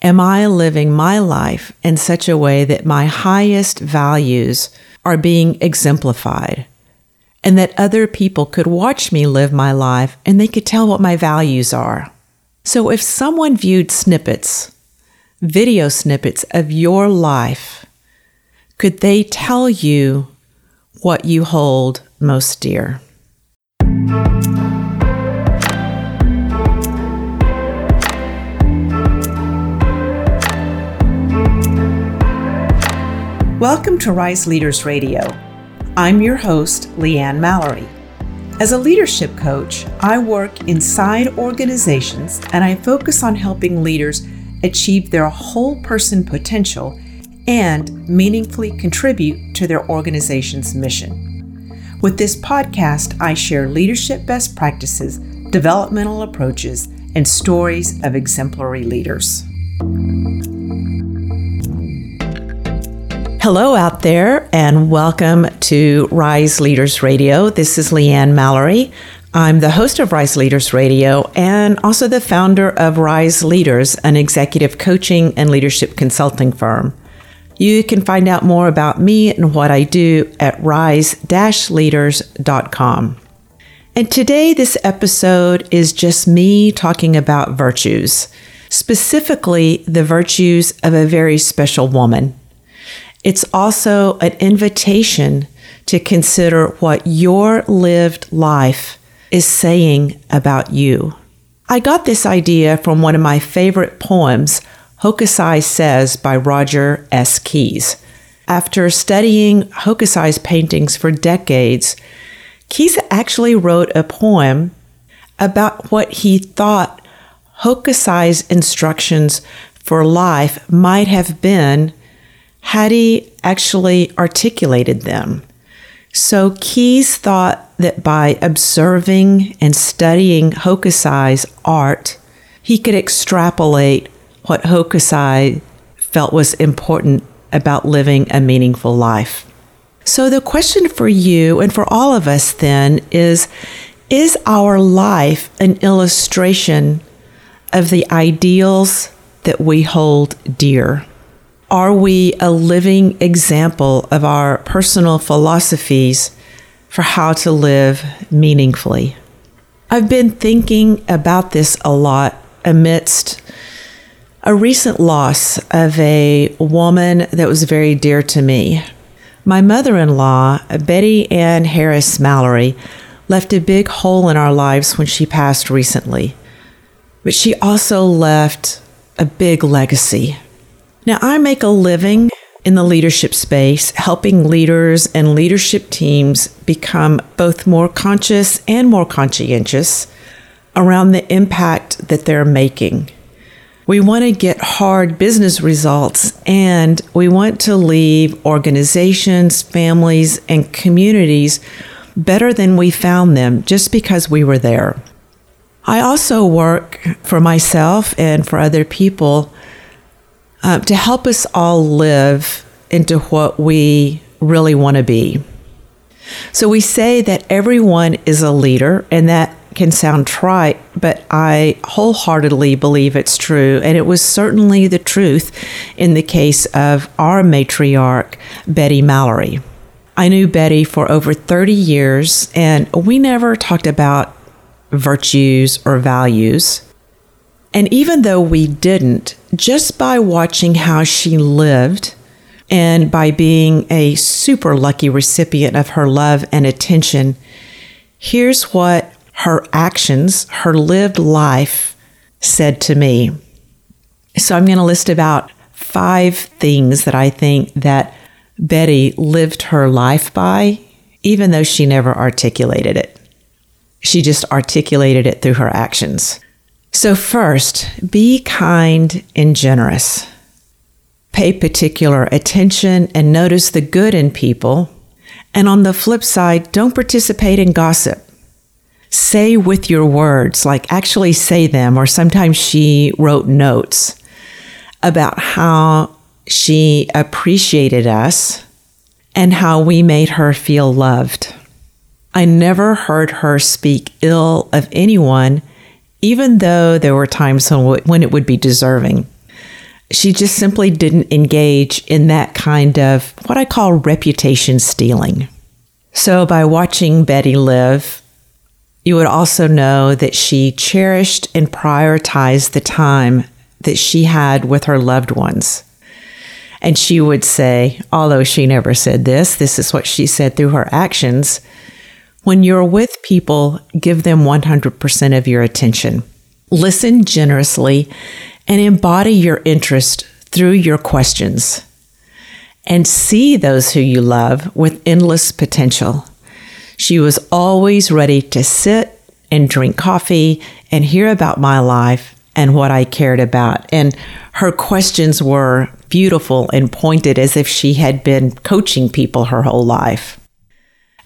Am I living my life in such a way that my highest values are being exemplified? And that other people could watch me live my life and they could tell what my values are. So if someone viewed snippets, video snippets of your life, could they tell you what you hold most dear? Welcome to Rise Leaders Radio. I'm your host, Leanne Mallory. As a leadership coach, I work inside organizations and I focus on helping leaders achieve their whole person potential and meaningfully contribute to their organization's mission. With this podcast, I share leadership best practices, developmental approaches, and stories of exemplary leaders. Hello, out there, and welcome to Rise Leaders Radio. This is Leanne Mallory. I'm the host of Rise Leaders Radio and also the founder of Rise Leaders, an executive coaching and leadership consulting firm. You can find out more about me and what I do at rise leaders.com. And today, this episode is just me talking about virtues, specifically the virtues of a very special woman. It's also an invitation to consider what your lived life is saying about you. I got this idea from one of my favorite poems, Hokusai Says by Roger S. Keyes. After studying Hokusai's paintings for decades, Keyes actually wrote a poem about what he thought Hokusai's instructions for life might have been had he actually articulated them. So Keyes thought that by observing and studying Hokusai's art, he could extrapolate what Hokusai felt was important about living a meaningful life. So the question for you and for all of us then is is our life an illustration of the ideals that we hold dear? Are we a living example of our personal philosophies for how to live meaningfully? I've been thinking about this a lot amidst a recent loss of a woman that was very dear to me. My mother in law, Betty Ann Harris Mallory, left a big hole in our lives when she passed recently. But she also left a big legacy. Now, I make a living in the leadership space, helping leaders and leadership teams become both more conscious and more conscientious around the impact that they're making. We want to get hard business results and we want to leave organizations, families, and communities better than we found them just because we were there. I also work for myself and for other people uh, to help us all live into what we really want to be. So we say that everyone is a leader, and that can sound trite, but I wholeheartedly believe it's true. And it was certainly the truth in the case of our matriarch, Betty Mallory. I knew Betty for over 30 years, and we never talked about virtues or values. And even though we didn't, just by watching how she lived and by being a super lucky recipient of her love and attention, here's what her actions, her lived life said to me. So I'm going to list about five things that I think that Betty lived her life by, even though she never articulated it. She just articulated it through her actions. So, first, be kind and generous. Pay particular attention and notice the good in people. And on the flip side, don't participate in gossip. Say with your words, like actually say them, or sometimes she wrote notes about how she appreciated us and how we made her feel loved. I never heard her speak ill of anyone even though there were times when it would be deserving. She just simply didn't engage in that kind of what I call reputation stealing. So, by watching Betty live, you would also know that she cherished and prioritized the time that she had with her loved ones. And she would say, although she never said this, this is what she said through her actions when you're with people, give them 100% of your attention. Listen generously and embody your interest through your questions. And see those who you love with endless potential. She was always ready to sit and drink coffee and hear about my life and what I cared about. And her questions were beautiful and pointed as if she had been coaching people her whole life.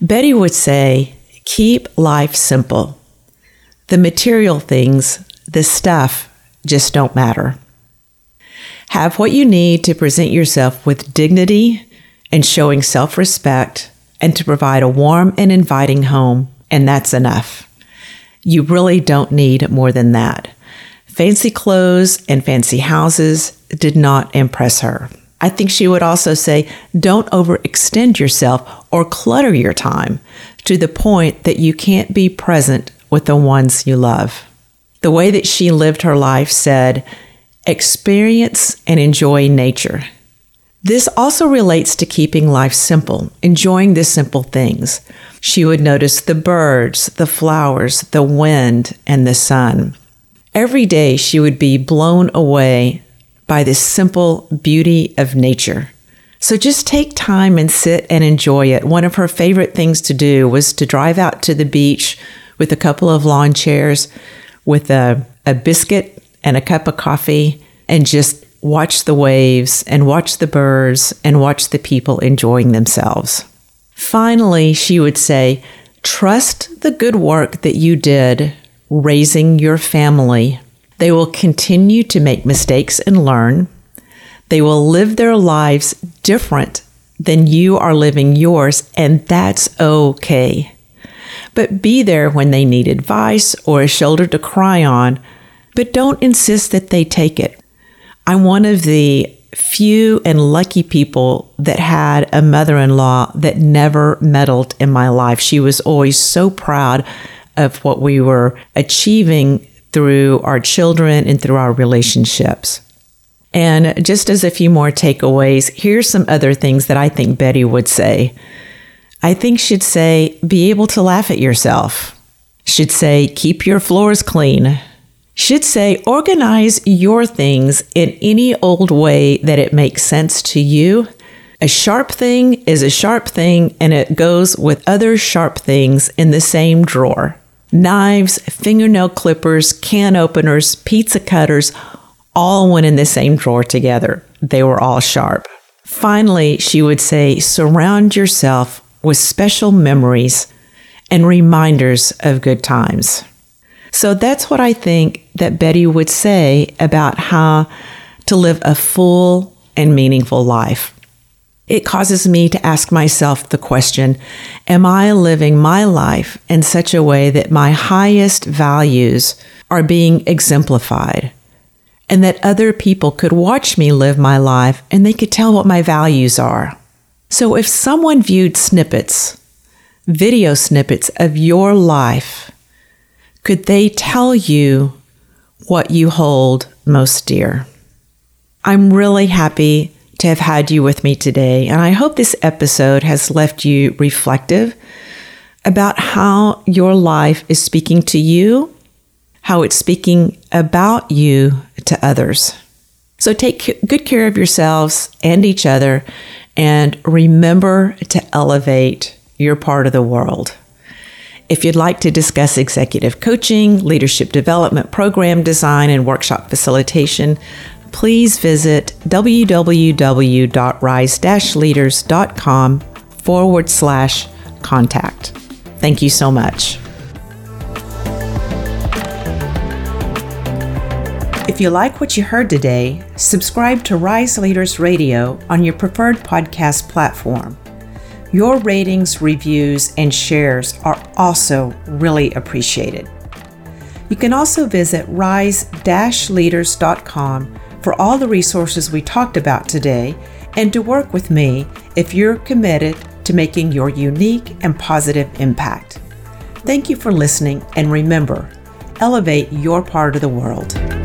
Betty would say, Keep life simple. The material things, the stuff, just don't matter. Have what you need to present yourself with dignity and showing self respect and to provide a warm and inviting home, and that's enough. You really don't need more than that. Fancy clothes and fancy houses did not impress her. I think she would also say, don't overextend yourself or clutter your time to the point that you can't be present with the ones you love. The way that she lived her life said, experience and enjoy nature. This also relates to keeping life simple, enjoying the simple things. She would notice the birds, the flowers, the wind, and the sun. Every day she would be blown away by simple beauty of nature. So just take time and sit and enjoy it. One of her favorite things to do was to drive out to the beach with a couple of lawn chairs with a, a biscuit and a cup of coffee and just watch the waves and watch the birds and watch the people enjoying themselves. Finally, she would say, Trust the good work that you did raising your family. They will continue to make mistakes and learn. They will live their lives different than you are living yours, and that's okay. But be there when they need advice or a shoulder to cry on, but don't insist that they take it. I'm one of the few and lucky people that had a mother in law that never meddled in my life. She was always so proud of what we were achieving through our children and through our relationships. And just as a few more takeaways, here's some other things that I think Betty would say. I think she'd say, be able to laugh at yourself. Should say, keep your floors clean. Should say, organize your things in any old way that it makes sense to you. A sharp thing is a sharp thing, and it goes with other sharp things in the same drawer knives, fingernail clippers, can openers, pizza cutters all went in the same drawer together. They were all sharp. Finally, she would say, surround yourself with special memories and reminders of good times. So that's what I think that Betty would say about how to live a full and meaningful life it causes me to ask myself the question Am I living my life in such a way that my highest values are being exemplified? And that other people could watch me live my life and they could tell what my values are. So if someone viewed snippets, video snippets of your life, could they tell you what you hold most dear? I'm really happy to have had you with me today. And I hope this episode has left you reflective about how your life is speaking to you, how it's speaking about you to others. So take good care of yourselves and each other, and remember to elevate your part of the world. If you'd like to discuss executive coaching, leadership development, program design, and workshop facilitation, please visit www.rise-leaders.com forward slash contact. Thank you so much. If you like what you heard today, subscribe to Rise Leaders Radio on your preferred podcast platform. Your ratings, reviews, and shares are also really appreciated. You can also visit rise-leaders.com for all the resources we talked about today and to work with me if you're committed to making your unique and positive impact. Thank you for listening, and remember, elevate your part of the world.